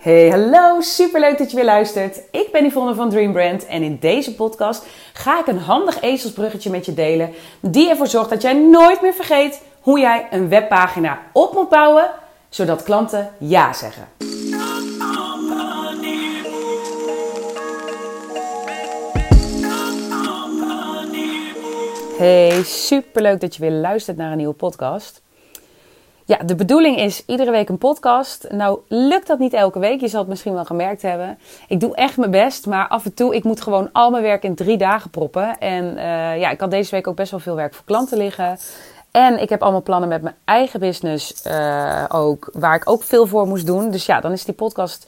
Hey, hallo, superleuk dat je weer luistert. Ik ben Yvonne van Dream Brand en in deze podcast ga ik een handig ezelsbruggetje met je delen die ervoor zorgt dat jij nooit meer vergeet hoe jij een webpagina op moet bouwen zodat klanten ja zeggen. Hey, superleuk dat je weer luistert naar een nieuwe podcast. Ja, de bedoeling is iedere week een podcast. Nou, lukt dat niet elke week. Je zal het misschien wel gemerkt hebben. Ik doe echt mijn best, maar af en toe, ik moet gewoon al mijn werk in drie dagen proppen. En uh, ja, ik had deze week ook best wel veel werk voor klanten liggen. En ik heb allemaal plannen met mijn eigen business uh, ook, waar ik ook veel voor moest doen. Dus ja, dan is die podcast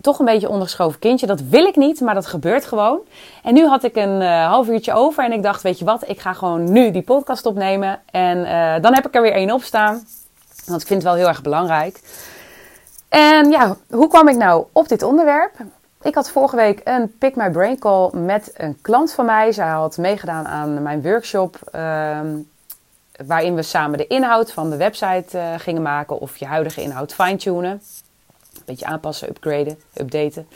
toch een beetje ondergeschoven kindje. Dat wil ik niet, maar dat gebeurt gewoon. En nu had ik een uh, half uurtje over en ik dacht, weet je wat, ik ga gewoon nu die podcast opnemen. En dan heb ik er weer één op staan. Want ik vind het wel heel erg belangrijk. En ja, hoe kwam ik nou op dit onderwerp? Ik had vorige week een Pick My Brain Call met een klant van mij. Zij had meegedaan aan mijn workshop. Uh, waarin we samen de inhoud van de website uh, gingen maken. Of je huidige inhoud fine-tunen. Een beetje aanpassen, upgraden, updaten.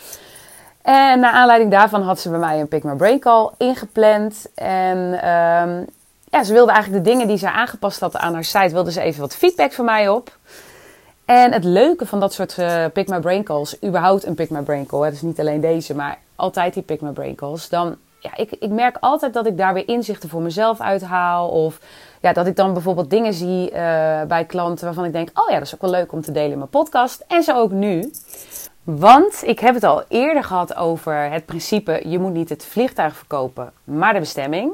En naar aanleiding daarvan had ze bij mij een Pick My Brain Call ingepland. En um, ja, ze wilde eigenlijk de dingen die ze aangepast had aan haar site, wilde ze even wat feedback van mij op. En het leuke van dat soort uh, Pick My Brain Calls, überhaupt een Pick My Brain Call, het is niet alleen deze, maar altijd die Pick My Brain Calls, dan, ja, ik, ik merk altijd dat ik daar weer inzichten voor mezelf uithaal. Of ja, dat ik dan bijvoorbeeld dingen zie uh, bij klanten waarvan ik denk, oh ja, dat is ook wel leuk om te delen in mijn podcast. En zo ook nu. Want ik heb het al eerder gehad over het principe: je moet niet het vliegtuig verkopen, maar de bestemming.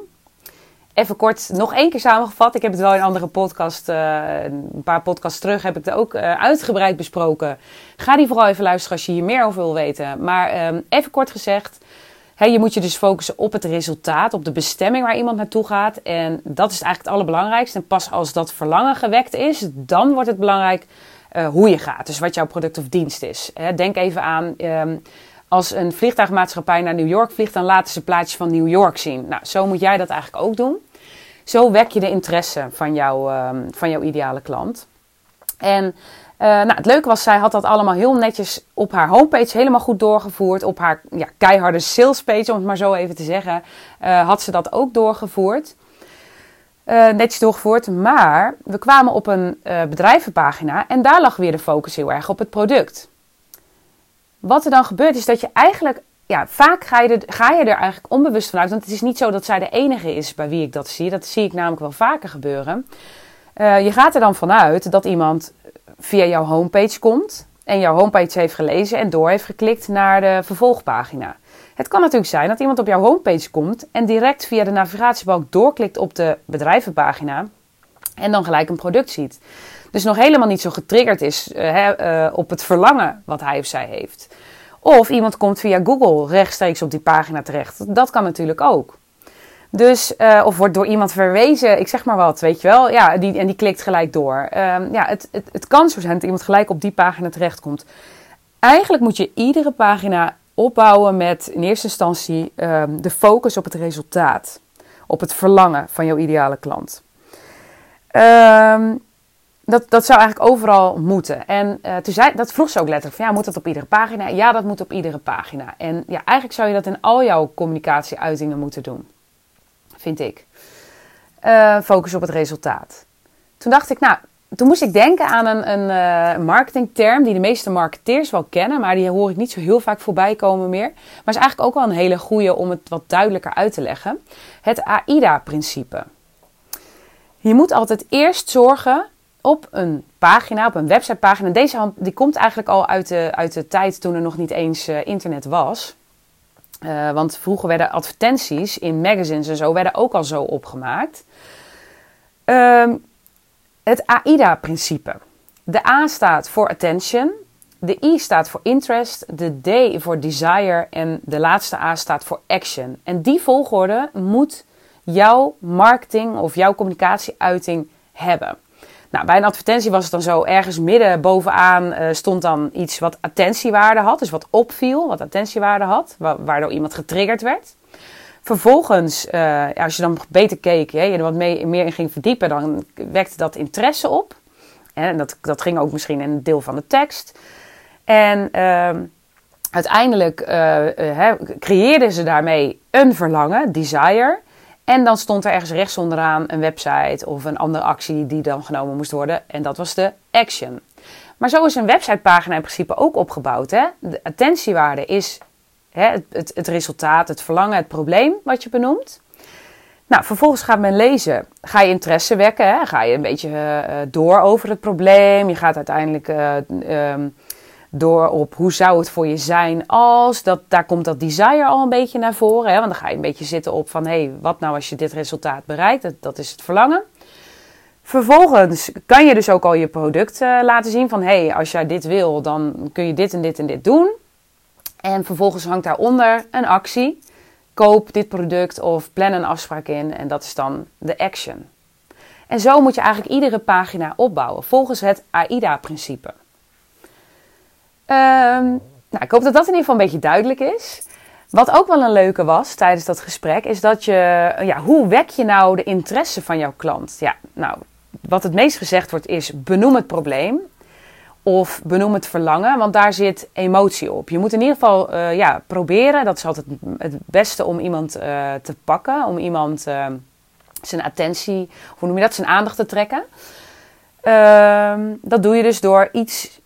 Even kort, nog één keer samengevat. Ik heb het wel in andere podcast, uh, een paar podcasts terug, heb ik het ook uh, uitgebreid besproken. Ga die vooral even luisteren als je hier meer over wil weten. Maar um, even kort gezegd, hè, je moet je dus focussen op het resultaat, op de bestemming waar iemand naartoe gaat. En dat is eigenlijk het allerbelangrijkste. En pas als dat verlangen gewekt is, dan wordt het belangrijk uh, hoe je gaat. Dus wat jouw product of dienst is. Hè, denk even aan... Um, als een vliegtuigmaatschappij naar New York vliegt, dan laten ze plaatjes van New York zien. Nou, zo moet jij dat eigenlijk ook doen. Zo wek je de interesse van, uh, van jouw ideale klant. En uh, nou, het leuke was, zij had dat allemaal heel netjes op haar homepage helemaal goed doorgevoerd. Op haar ja, keiharde salespage, om het maar zo even te zeggen, uh, had ze dat ook doorgevoerd. Uh, netjes doorgevoerd, maar we kwamen op een bedrijvenpagina en daar lag weer de focus heel erg op het product. Wat er dan gebeurt is dat je eigenlijk ja, vaak ga je, er, ga je er eigenlijk onbewust vanuit. Want het is niet zo dat zij de enige is bij wie ik dat zie. Dat zie ik namelijk wel vaker gebeuren. Uh, je gaat er dan vanuit dat iemand via jouw homepage komt. En jouw homepage heeft gelezen en door heeft geklikt naar de vervolgpagina. Het kan natuurlijk zijn dat iemand op jouw homepage komt en direct via de navigatiebalk doorklikt op de bedrijvenpagina. En dan gelijk een product ziet. Dus nog helemaal niet zo getriggerd is hè, uh, op het verlangen wat hij of zij heeft. Of iemand komt via Google rechtstreeks op die pagina terecht. Dat kan natuurlijk ook. Dus, uh, of wordt door iemand verwezen, ik zeg maar wat, weet je wel. Ja, die, en die klikt gelijk door. Um, ja, het, het, het kan zo zijn dat iemand gelijk op die pagina terechtkomt. Eigenlijk moet je iedere pagina opbouwen met in eerste instantie um, de focus op het resultaat. Op het verlangen van jouw ideale klant. Um, dat, dat zou eigenlijk overal moeten. En uh, toen zei, dat vroeg ze ook letterlijk van, ja, moet dat op iedere pagina? Ja, dat moet op iedere pagina. En ja, eigenlijk zou je dat in al jouw communicatieuitingen moeten doen. Vind ik. Uh, focus op het resultaat. Toen dacht ik, nou, toen moest ik denken aan een, een uh, marketingterm die de meeste marketeers wel kennen, maar die hoor ik niet zo heel vaak voorbij komen meer. Maar is eigenlijk ook wel een hele goede om het wat duidelijker uit te leggen. Het AIDA-principe. Je moet altijd eerst zorgen op een pagina, op een websitepagina. Deze die komt eigenlijk al uit de, uit de tijd toen er nog niet eens uh, internet was. Uh, want vroeger werden advertenties in magazines en zo werden ook al zo opgemaakt. Uh, het AIDA-principe. De A staat voor attention, de I staat voor interest, de D voor desire en de laatste A staat voor action. En die volgorde moet jouw marketing of jouw communicatieuiting hebben. Nou, bij een advertentie was het dan zo, ergens midden bovenaan uh, stond dan iets wat attentiewaarde had. Dus wat opviel, wat attentiewaarde had, wa waardoor iemand getriggerd werd. Vervolgens, uh, als je dan beter keek, hè, je er wat mee, meer in ging verdiepen, dan wekte dat interesse op. En dat, dat ging ook misschien in een deel van de tekst. En ehm, uiteindelijk uh, creëerden ze daarmee een verlangen, desire. En dan stond er ergens rechts onderaan een website of een andere actie die dan genomen moest worden. En dat was de action. Maar zo is een websitepagina in principe ook opgebouwd. Hè? De attentiewaarde is hè, het, het, resultaat, het verlangen, het probleem wat je benoemt. Nou, vervolgens gaat men lezen. Ga je interesse wekken? Hè? Ga je een beetje uh, door over het probleem? Je gaat uiteindelijk uh, um, door op hoe zou het voor je zijn als. Dat, daar komt dat desire al een beetje naar voren. Hè? Want dan ga je een beetje zitten op van hé, hey, wat nou als je dit resultaat bereikt? Dat, dat is het verlangen. Vervolgens kan je dus ook al je product uh, laten zien van hé, hey, als jij dit wil, dan kun je dit en dit en dit doen. En vervolgens hangt daaronder een actie. Koop dit product of plan een afspraak in en dat is dan de action. En zo moet je eigenlijk iedere pagina opbouwen volgens het AIDA-principe. Um, nou, ik hoop dat dat in ieder geval een beetje duidelijk is. Wat ook wel een leuke was tijdens dat gesprek, is dat je, ja, hoe wek je nou de interesse van jouw klant? Ja, nou, wat het meest gezegd wordt is benoem het probleem of benoem het verlangen, want daar zit emotie op. Je moet in ieder geval uh, ja, proberen, dat is altijd het beste om iemand uh, te pakken, om iemand zijn attentie, hoe noem je dat, zijn aandacht te trekken. Ehm, dat doe je dus door iets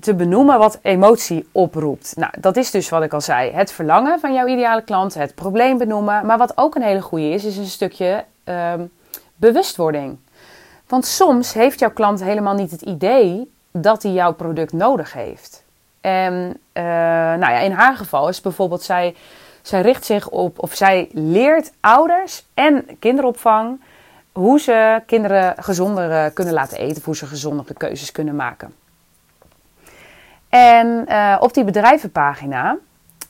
te benoemen wat emotie oproept. Nou, dat is dus wat ik al zei: het verlangen van jouw ideale klant, het probleem benoemen. Maar wat ook een hele goede is, is een stukje um, bewustwording. Want soms heeft jouw klant helemaal niet het idee dat hij jouw product nodig heeft. En uh, nou ja, in haar geval is bijvoorbeeld zij, zij richt zich op, of zij leert ouders en kinderopvang hoe ze kinderen gezonder kunnen laten eten, of hoe ze gezondere keuzes kunnen maken. En uh, op die bedrijvenpagina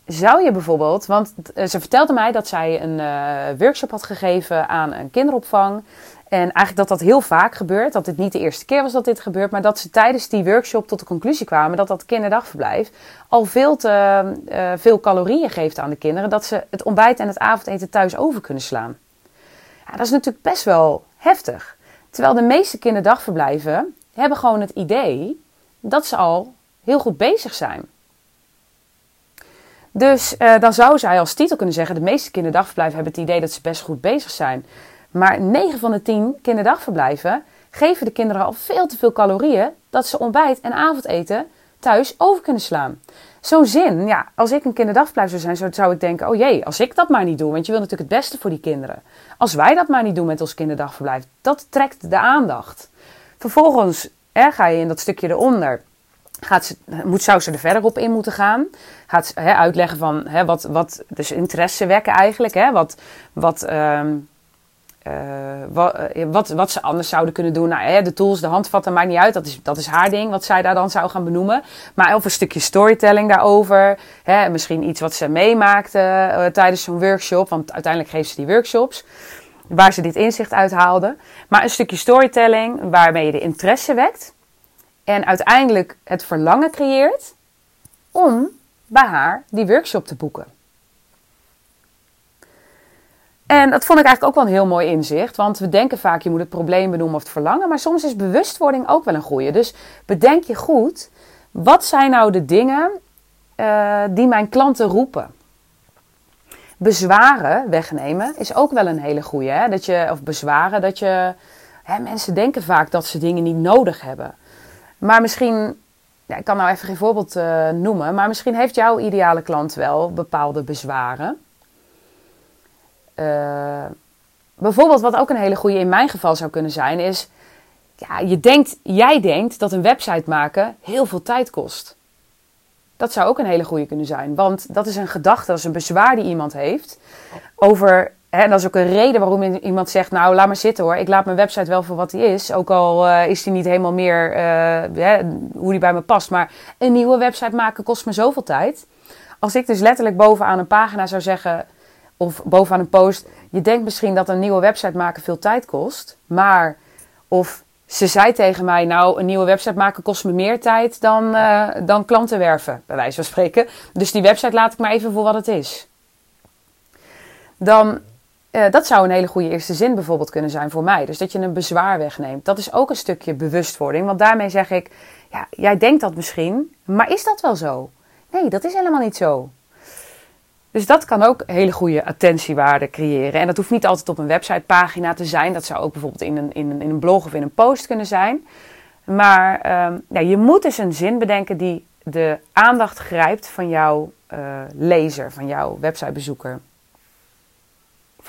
zou je bijvoorbeeld, want eh, ze vertelde mij dat zij een uh, workshop had gegeven aan een kinderopvang. En eigenlijk dat dat heel vaak gebeurt. Dat dit niet de eerste keer was dat dit gebeurt. Maar dat ze tijdens die workshop tot de conclusie kwamen dat dat kinderdagverblijf al veel te veel calorieën geeft aan de kinderen. Dat ze het ontbijt en het avondeten thuis over kunnen slaan. Ja, dat is natuurlijk best wel heftig. Terwijl de meeste kinderdagverblijven hebben gewoon het idee dat ze al heel goed bezig zijn. Dus uh, dan zou zij als titel kunnen zeggen: de meeste kinderdagverblijven hebben het idee dat ze best goed bezig zijn. Maar 9 van de 10 kinderdagverblijven geven de kinderen al veel te veel calorieën dat ze ontbijt en avondeten thuis over kunnen slaan. Zo'n zin, ja, als ik een kinderdagverblijf zou zijn, zou ik denken: oh jee, als ik dat maar niet doe, want je wil natuurlijk het beste voor die kinderen. Als wij dat maar niet doen met ons kinderdagverblijf, dat trekt de aandacht. Vervolgens hè, ga je in dat stukje eronder gaat ze, moet, zou ze er verder op in moeten gaan. Gaat ze hè, uitleggen van hè, wat, wat, dus interesse wekken eigenlijk. Hè, wat, wat, um, uh, wat, wat, wat, ze anders zouden kunnen doen. Nou, hè, de tools, de handvatten, maakt niet uit. Dat is, dat is haar ding, wat zij daar dan zou gaan benoemen. Maar of een stukje storytelling daarover. Hè, misschien iets wat ze meemaakte uh, tijdens zo'n workshop. Want uiteindelijk geeft ze die workshops. Waar ze dit inzicht uit haalde. Maar een stukje storytelling waarmee je de interesse wekt. En uiteindelijk het verlangen creëert om bij haar die workshop te boeken. En dat vond ik eigenlijk ook wel een heel mooi inzicht. Want we denken vaak, je moet het probleem benoemen of het verlangen. Maar soms is bewustwording ook wel een goede. Dus bedenk je goed, wat zijn nou de dingen uh, die mijn klanten roepen? Bezwaren wegnemen is ook wel een hele goede. Hè? Dat je, of bezwaren, dat je... Hè, mensen denken vaak dat ze dingen niet nodig hebben. Maar misschien, ja, ik kan nou even geen voorbeeld uh, noemen, maar misschien heeft jouw ideale klant wel bepaalde bezwaren. Uh, bijvoorbeeld, wat ook een hele goede in mijn geval zou kunnen zijn, is: ja, je denkt, jij denkt dat een website maken heel veel tijd kost. Dat zou ook een hele goede kunnen zijn, want dat is een gedachte, dat is een bezwaar die iemand heeft over en dat is ook een reden waarom iemand zegt: Nou, laat maar zitten hoor. Ik laat mijn website wel voor wat die is. Ook al uh, is die niet helemaal meer uh, hoe die bij me past. Maar een nieuwe website maken kost me zoveel tijd. Als ik dus letterlijk bovenaan een pagina zou zeggen, of bovenaan een post: Je denkt misschien dat een nieuwe website maken veel tijd kost. Maar, of ze zei tegen mij: Nou, een nieuwe website maken kost me meer tijd dan, uh, dan klanten werven, bij wijze van spreken. Dus die website laat ik maar even voor wat het is. Dan uh, dat zou een hele goede eerste zin bijvoorbeeld kunnen zijn voor mij. Dus dat je een bezwaar wegneemt. Dat is ook een stukje bewustwording. Want daarmee zeg ik, Ja, jij denkt dat misschien, maar is dat wel zo? Nee, dat is helemaal niet zo. Dus dat kan ook hele goede attentiewaarde creëren. En dat hoeft niet altijd op een websitepagina te zijn. Dat zou ook bijvoorbeeld in een, in een, in een blog of in een post kunnen zijn. Maar ehm, ja, je moet dus een zin bedenken die de aandacht grijpt van jouw uh, lezer, van jouw websitebezoeker,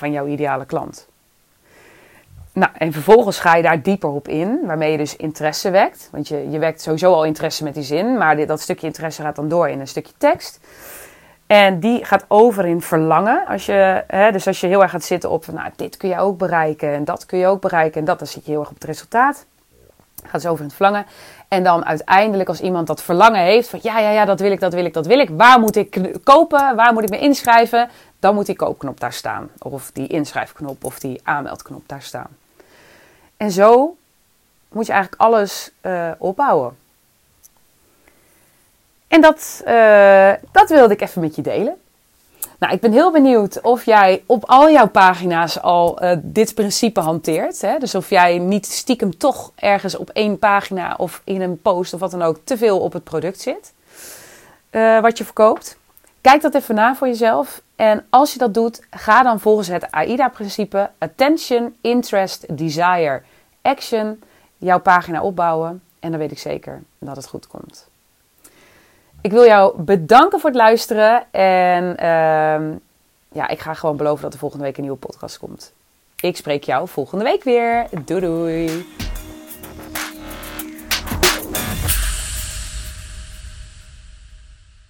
van jouw ideale klant. Nou, en vervolgens ga je daar dieper op in, waarmee je dus interesse wekt. Want je, je wekt sowieso al interesse met die zin, maar dit, dat stukje interesse gaat dan door in een stukje tekst. En die gaat over in verlangen. Als je, hè, dus als je heel erg gaat zitten op, nou, dit kun je ook bereiken en dat kun je ook bereiken en dat, dan zit je heel erg op het resultaat. Gaat dus over in verlangen. En dan uiteindelijk als iemand dat verlangen heeft van ja, ja, ja, dat wil ik, dat wil ik, dat wil ik. Waar moet ik kopen? Waar moet ik me inschrijven? Dan moet die koopknop daar staan. Of die inschrijfknop of die aanmeldknop daar staan. En zo moet je eigenlijk alles uh, opbouwen. En dat, uh, dat wilde ik even met je delen. Nou, ik ben heel benieuwd of jij op al jouw pagina's al uh, dit principe hanteert. Hè? Dus of jij niet stiekem toch ergens op één pagina of in een post of wat dan ook te veel op het product zit. Wat je verkoopt. Kijk dat even na voor jezelf. En als je dat doet, ga dan volgens het AIDA-principe Attention, Interest, Desire, Action jouw pagina opbouwen. En dan weet ik zeker dat het goed komt. Ik wil jou bedanken voor het luisteren. En uh, ja, ik ga gewoon beloven dat er volgende week een nieuwe podcast komt. Ik spreek jou volgende week weer. Doei doei.